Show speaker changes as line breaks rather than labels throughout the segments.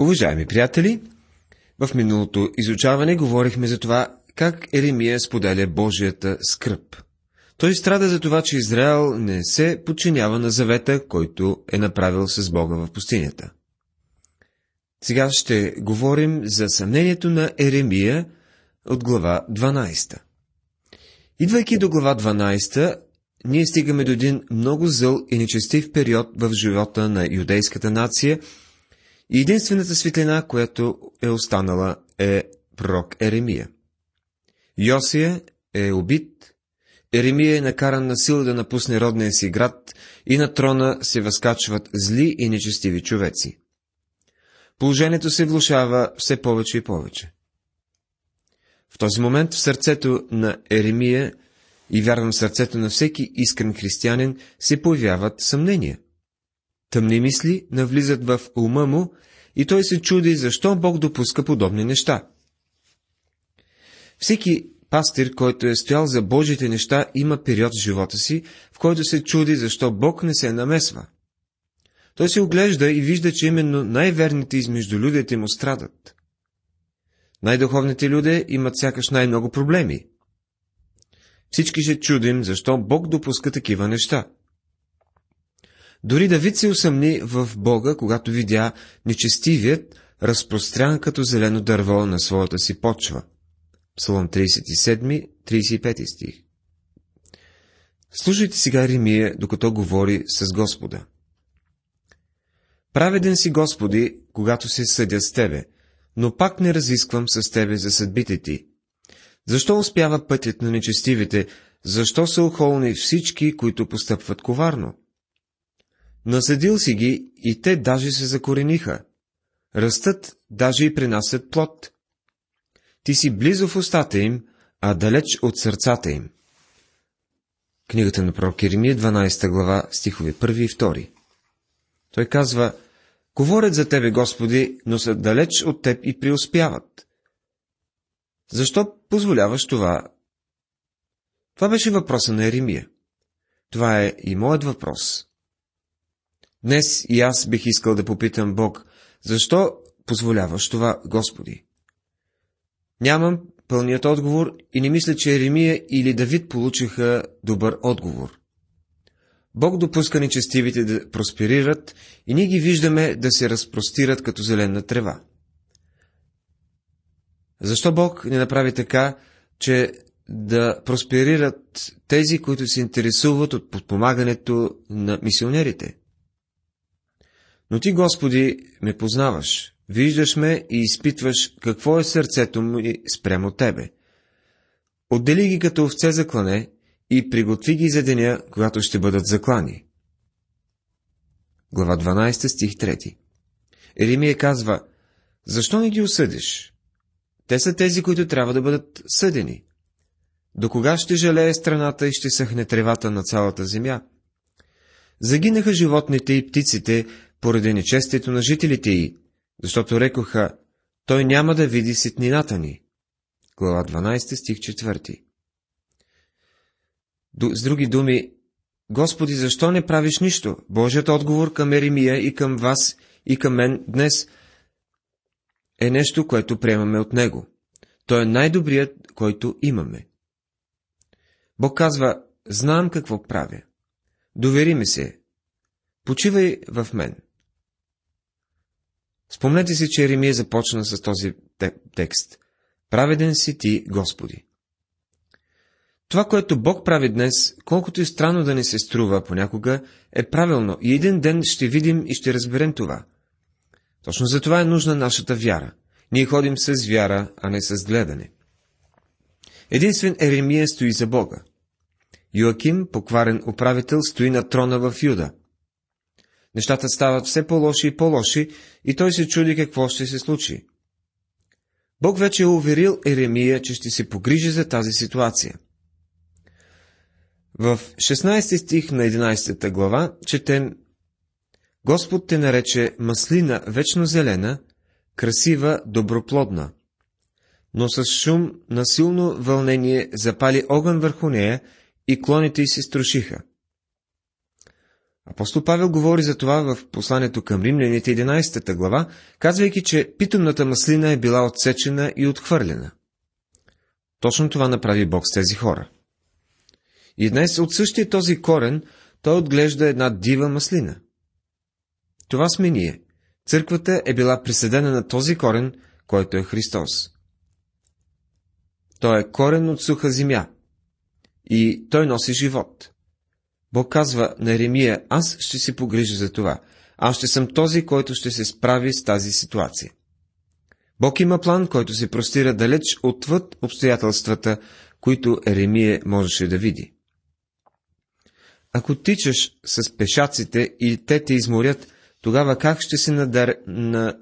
Уважаеми приятели, в миналото изучаване говорихме за това, как Еремия споделя Божията скръп. Той страда за това, че Израел не се подчинява на завета, който е направил с Бога в пустинята. Сега ще говорим за съмнението на Еремия от глава 12. Идвайки до глава 12, ние стигаме до един много зъл и нечестив период в живота на юдейската нация – и единствената светлина, която е останала, е пророк Еремия. Йосия е убит, Еремия е накаран на сила да напусне родния си град и на трона се възкачват зли и нечестиви човеци. Положението се влушава все повече и повече. В този момент в сърцето на Еремия и вярвам в сърцето на всеки искрен християнин се появяват съмнения. Тъмни мисли навлизат в ума му и той се чуди, защо Бог допуска подобни неща. Всеки пастир, който е стоял за Божите неща, има период в живота си, в който се чуди, защо Бог не се намесва. Той се оглежда и вижда, че именно най-верните измежду людите му страдат. Най-духовните люди имат сякаш най-много проблеми. Всички ще чудим, защо Бог допуска такива неща. Дори Давид се усъмни в Бога, когато видя нечестивият, разпрострян като зелено дърво на своята си почва. Псалом 37, 35 стих. Слушайте сега Римия, докато говори с Господа. Праведен си, Господи, когато се съдя с Тебе, но пак не разисквам с Тебе за съдбите Ти. Защо успява пътят на нечестивите? Защо са охолни всички, които постъпват коварно? Насъдил си ги и те даже се закорениха. Растат, даже и принасят плод. Ти си близо в устата им, а далеч от сърцата им. Книгата на пророк Еремия, 12 глава, стихове 1 и 2. Той казва, Говорят за Тебе, Господи, но са далеч от Теб и преуспяват. Защо позволяваш това? Това беше въпроса на Еремия. Това е и моят въпрос. Днес и аз бих искал да попитам Бог, защо позволяваш това, Господи? Нямам пълният отговор и не мисля, че Еремия или Давид получиха добър отговор. Бог допуска нечестивите да просперират и ние ги виждаме да се разпростират като зелена трева. Защо Бог не направи така, че да просперират тези, които се интересуват от подпомагането на мисионерите? Но ти, Господи, ме познаваш, виждаш ме и изпитваш какво е сърцето ми спрямо Тебе. Отдели ги като овце за клане и приготви ги за деня, когато ще бъдат заклани. Глава 12, стих 3 Еремия казва, защо не ги осъдиш? Те са тези, които трябва да бъдат съдени. До кога ще жалее страната и ще съхне тревата на цялата земя? Загинаха животните и птиците, поради нечестието на жителите й, защото рекоха, той няма да види ситнината ни. Глава 12, стих 4. С други думи, Господи, защо не правиш нищо? Божият отговор към Еремия и към вас и към мен днес е нещо, което приемаме от Него. Той е най-добрият, който имаме. Бог казва, знам какво правя. Довери ми се. Почивай в мен. Спомнете си, че Еремия започна с този текст. Праведен си ти, Господи. Това, което Бог прави днес, колкото и странно да ни се струва понякога, е правилно и един ден ще видим и ще разберем това. Точно за това е нужна нашата вяра. Ние ходим с вяра, а не с гледане. Единствен Еремия стои за Бога. Йоаким, покварен управител, стои на трона в Юда – Нещата стават все по-лоши и по-лоши и той се чуди какво ще се случи. Бог вече е уверил Еремия, че ще се погрижи за тази ситуация. В 16 стих на 11 глава четем Господ те нарече маслина вечно зелена, красива, доброплодна. Но с шум на силно вълнение запали огън върху нея и клоните й се струшиха. Апостол Павел говори за това в посланието към римляните 11 глава, казвайки, че питомната маслина е била отсечена и отхвърлена. Точно това направи Бог с тези хора. И днес от същия този корен той отглежда една дива маслина. Това сме ние. Църквата е била присъдена на този корен, който е Христос. Той е корен от суха земя. И той носи живот. Бог казва на Еремия, аз ще се погрижа за това. Аз ще съм този, който ще се справи с тази ситуация. Бог има план, който се простира далеч отвъд обстоятелствата, които Еремия можеше да види. Ако тичаш с пешаците и те те изморят, тогава как ще се надар... на...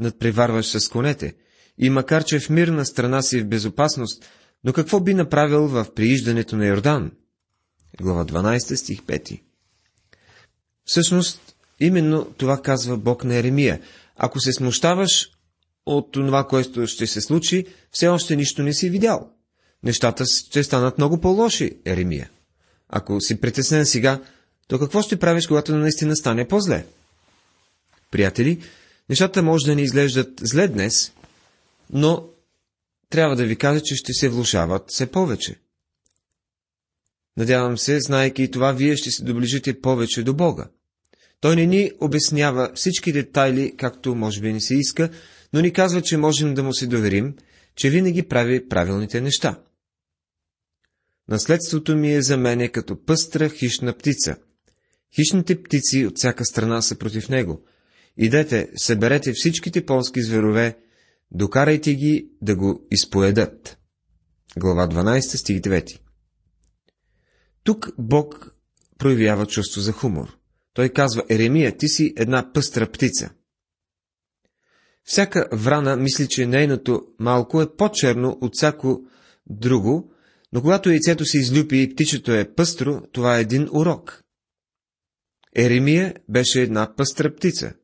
надпреварваш с конете? И макар, че в мирна страна си в безопасност, но какво би направил в прииждането на Йордан? Глава 12, стих 5. Всъщност, именно това казва Бог на Еремия. Ако се смущаваш от това, което ще се случи, все още нищо не си видял. Нещата ще станат много по-лоши, Еремия. Ако си притеснен сега, то какво ще правиш, когато наистина стане по-зле? Приятели, нещата може да ни изглеждат зле днес, но трябва да ви кажа, че ще се влушават все повече. Надявам се, знайки това, вие ще се доближите повече до Бога. Той не ни обяснява всички детайли, както може би ни се иска, но ни казва, че можем да му се доверим, че винаги прави правилните неща. Наследството ми е за мене като пъстра хищна птица. Хищните птици от всяка страна са против него. Идете, съберете всичките полски зверове, докарайте ги да го изпоедат. Глава 12, стих 9 Тук Бог проявява чувство за хумор. Той казва, Еремия, ти си една пъстра птица. Всяка врана мисли, че нейното малко е по-черно от всяко друго, но когато яйцето се излюпи и птичето е пъстро, това е един урок. Еремия беше една пъстра птица.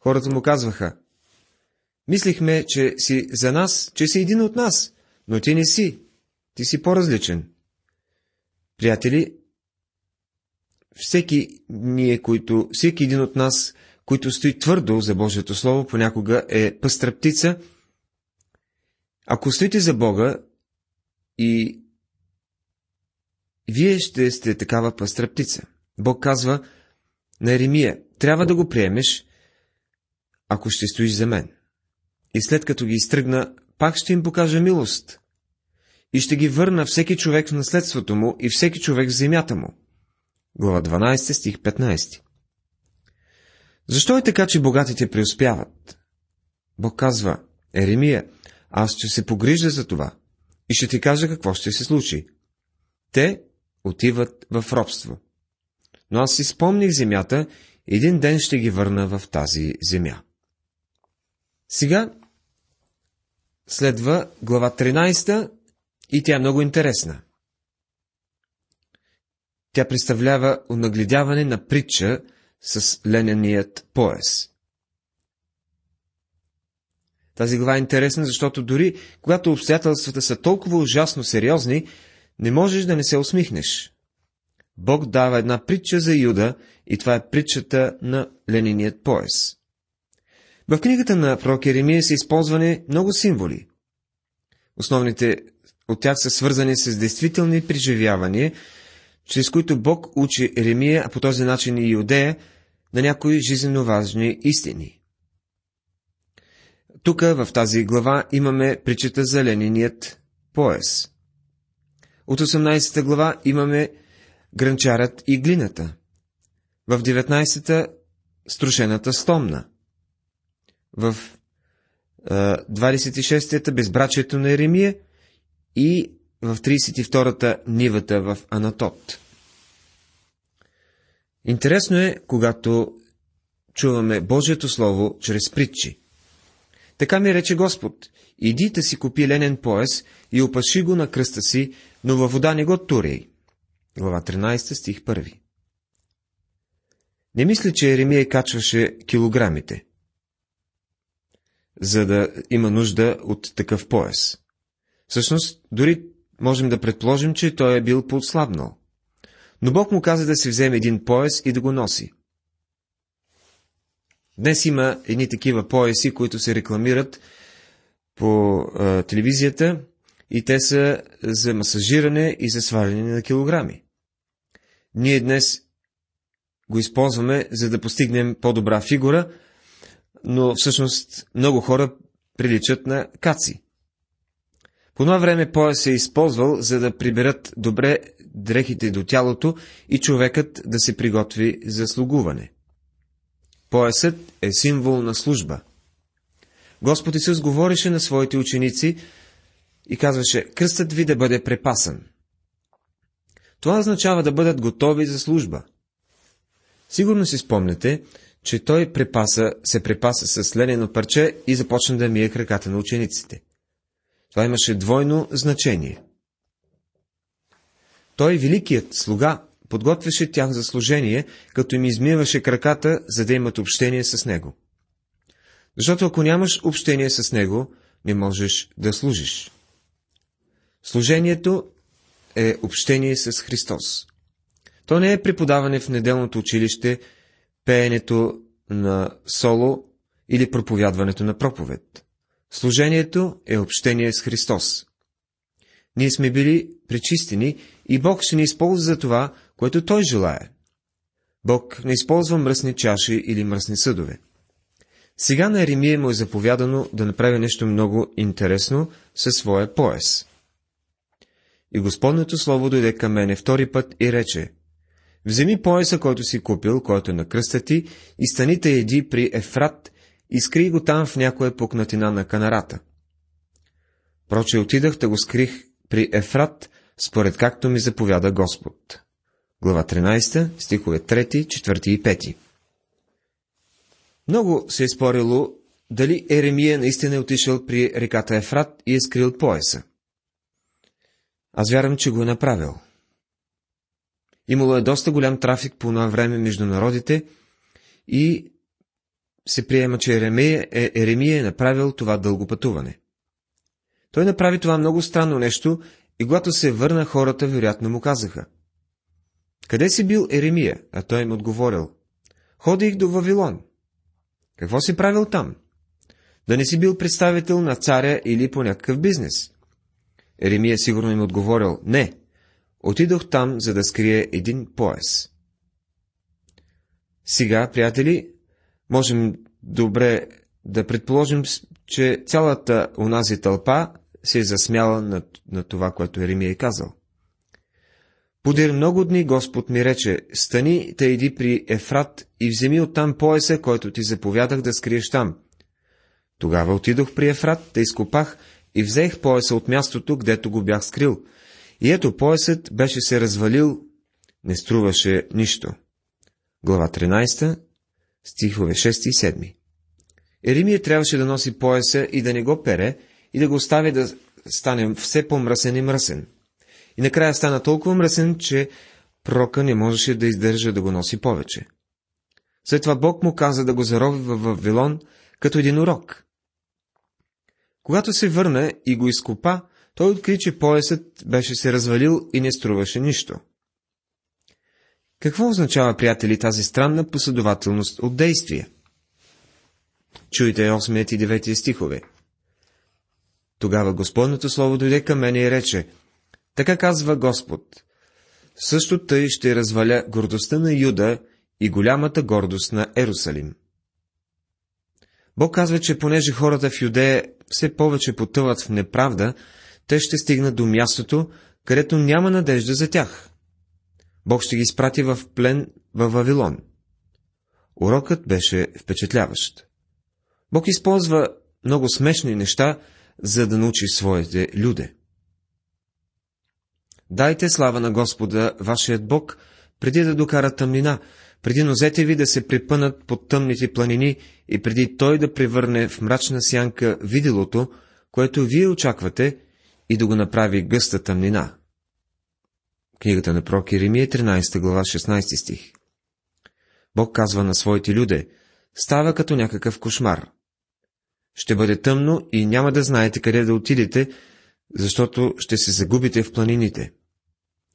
Хората му казваха, Мислихме, че си за нас, че си един от нас, но ти не си. Ти си по-различен. Приятели, всеки ние, които, всеки един от нас, който стои твърдо за Божието Слово, понякога е пъстра птица. Ако стоите за Бога и вие ще сте такава пъстра птица. Бог казва на Еремия, трябва да го приемеш, ако ще стоиш за мен. И след като ги изтръгна, пак ще им покажа милост. И ще ги върна всеки човек в наследството му и всеки човек в земята му. Глава 12, стих 15 Защо е така, че богатите преуспяват? Бог казва, Еремия, аз ще се погрижа за това и ще ти кажа какво ще се случи. Те отиват в робство. Но аз си спомних земята, един ден ще ги върна в тази земя. Сега следва глава 13 и тя е много интересна. Тя представлява онагледяване на притча с лененият пояс. Тази глава е интересна, защото дори когато обстоятелствата са толкова ужасно сериозни, не можеш да не се усмихнеш. Бог дава една притча за Юда и това е притчата на лениният пояс. В книгата на пророк Еремия са използвани много символи. Основните от тях са свързани с действителни преживявания, чрез които Бог учи Еремия, а по този начин и Иудея, на някои жизненно важни истини. Тук, в тази глава, имаме причета за лениният пояс. От 18 глава имаме гранчарът и глината. В 19-та струшената стомна. В 26-та безбрачието на Еремия и в 32-та нивата в Анатот. Интересно е, когато чуваме Божието Слово чрез притчи. Така ми рече Господ, иди да си купи ленен пояс и опаши го на кръста си, но във вода не го турей. Глава 13, стих 1. Не мисля, че Еремия качваше килограмите, за да има нужда от такъв пояс. Всъщност, дори можем да предположим, че той е бил подслабнал. Но Бог му каза да си вземе един пояс и да го носи. Днес има едни такива пояси, които се рекламират по а, телевизията и те са за масажиране и за сваляне на килограми. Ние днес го използваме, за да постигнем по-добра фигура, но всъщност много хора приличат на каци. По това време пояс се е използвал, за да приберат добре дрехите до тялото и човекът да се приготви за слугуване. Поясът е символ на служба. Господ Исус говореше на своите ученици и казваше, кръстът ви да бъде препасан. Това означава да бъдат готови за служба. Сигурно си спомняте, че той препаса, се препаса с ленено парче и започна да мие краката на учениците. Това имаше двойно значение. Той, великият слуга, подготвяше тях за служение, като им измиваше краката, за да имат общение с него. Защото ако нямаш общение с него, не можеш да служиш. Служението е общение с Христос. То не е преподаване в неделното училище, пеенето на соло или проповядването на проповед. Служението е общение с Христос. Ние сме били пречистени и Бог ще ни използва за това, което Той желая. Бог не използва мръсни чаши или мръсни съдове. Сега на Еремия му е заповядано да направи нещо много интересно със своя пояс. И Господното Слово дойде към мене втори път и рече, Вземи пояса, който си купил, който е на кръста ти, и станите еди при Ефрат, и скри го там в някоя пукнатина на канарата. Проче отидах да го скрих при Ефрат, според както ми заповяда Господ. Глава 13, стихове 3, 4 и 5. Много се е спорило дали Еремия наистина е отишъл при реката Ефрат и е скрил пояса. Аз вярвам, че го е направил. Имало е доста голям трафик по това време между народите и се приема, че Еремия е, Еремия е направил това дълго пътуване. Той направи това много странно нещо и когато се върна, хората вероятно му казаха. Къде си бил Еремия? А той им отговорил. Ходих до Вавилон. Какво си правил там? Да не си бил представител на царя или по някакъв бизнес. Еремия сигурно им отговорил. Не, отидох там, за да скрия един пояс. Сега, приятели, можем добре да предположим, че цялата унази тълпа се е засмяла на, на това, което Еремия е казал. Подир много дни Господ ми рече, стани, те иди при Ефрат и вземи оттам пояса, който ти заповядах да скриеш там. Тогава отидох при Ефрат, те изкопах и взех пояса от мястото, гдето го бях скрил. И ето поясът беше се развалил, не струваше нищо. Глава 13, стихове 6 и 7. Еремия трябваше да носи пояса и да не го пере, и да го остави да стане все по-мръсен и мръсен. И накрая стана толкова мръсен, че прока не можеше да издържа да го носи повече. След това Бог му каза да го зарови в Вавилон като един урок. Когато се върна и го изкопа, той откри, че поясът беше се развалил и не струваше нищо. Какво означава, приятели, тази странна последователност от действия? Чуйте 8 и 9 стихове. Тогава Господното Слово дойде към мене и рече, така казва Господ, също тъй ще разваля гордостта на Юда и голямата гордост на Ерусалим. Бог казва, че понеже хората в Юдея все повече потъват в неправда, те ще стигнат до мястото, където няма надежда за тях. Бог ще ги изпрати в плен в Вавилон. Урокът беше впечатляващ. Бог използва много смешни неща, за да научи своите люде. Дайте слава на Господа, вашият Бог, преди да докара тъмнина, преди нозете ви да се припънат под тъмните планини и преди Той да превърне в мрачна сянка виделото, което вие очаквате, и да го направи гъста тъмнина. Книгата на пророк Иеремия, 13 глава, 16 стих. Бог казва на своите люде, става като някакъв кошмар. Ще бъде тъмно и няма да знаете къде да отидете, защото ще се загубите в планините.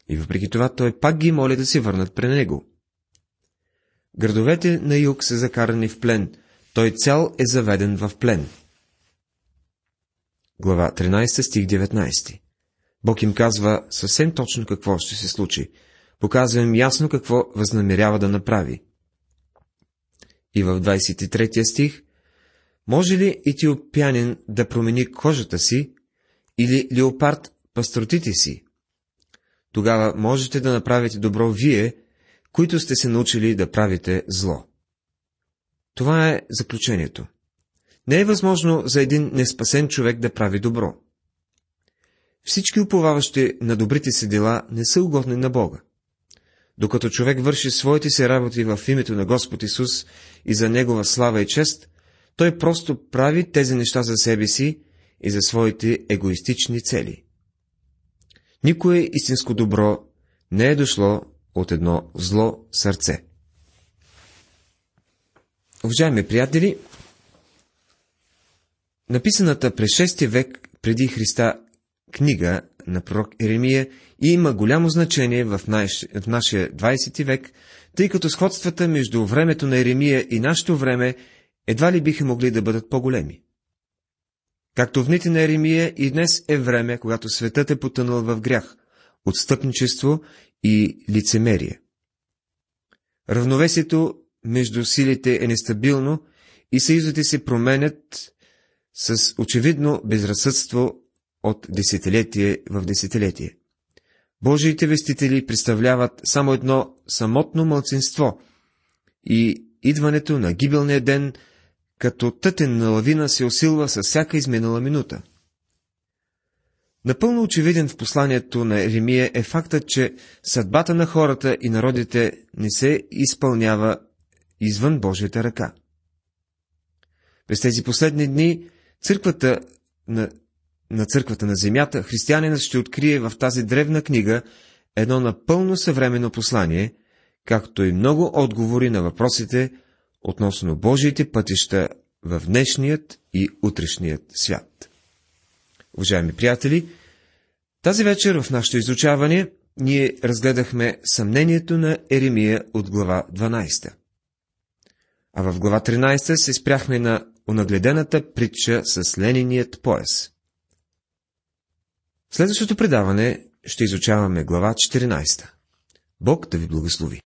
И въпреки това той пак ги моли да се върнат при него. Градовете на юг са закарани в плен, той цял е заведен в плен. Глава 13, стих 19 Бог им казва съвсем точно какво ще се случи. Показва им ясно какво възнамерява да направи. И в 23 стих Може ли етиопянин да промени кожата си или леопард пастротите си? Тогава можете да направите добро вие, които сте се научили да правите зло. Това е заключението. Не е възможно за един неспасен човек да прави добро. Всички уповаващи на добрите си дела не са угодни на Бога. Докато човек върши своите си работи в името на Господ Исус и за Негова слава и чест, той просто прави тези неща за себе си и за своите егоистични цели. Никое истинско добро не е дошло от едно зло сърце. Уважаеми приятели, написаната през 6 век преди Христа книга на пророк Еремия и има голямо значение в, наш, в нашия 20 век, тъй като сходствата между времето на Еремия и нашето време едва ли биха могли да бъдат по-големи. Както в дните на Еремия и днес е време, когато светът е потънал в грях, отстъпничество и лицемерие. Равновесието между силите е нестабилно и съюзите се променят с очевидно безразсъдство от десетилетие в десетилетие. Божиите вестители представляват само едно самотно мълцинство и идването на гибелния ден като тътен на лавина се усилва с всяка изминала минута. Напълно очевиден в посланието на Еремия е фактът, че съдбата на хората и народите не се изпълнява извън Божията ръка. През тези последни дни църквата на на църквата на земята, християнинът ще открие в тази древна книга едно напълно съвременно послание, както и много отговори на въпросите относно Божиите пътища в днешният и утрешният свят. Уважаеми приятели, тази вечер в нашето изучаване ние разгледахме съмнението на Еремия от глава 12. А в глава 13 се спряхме на онагледената притча с лениният пояс. Следващото предаване ще изучаваме глава 14. Бог да ви благослови!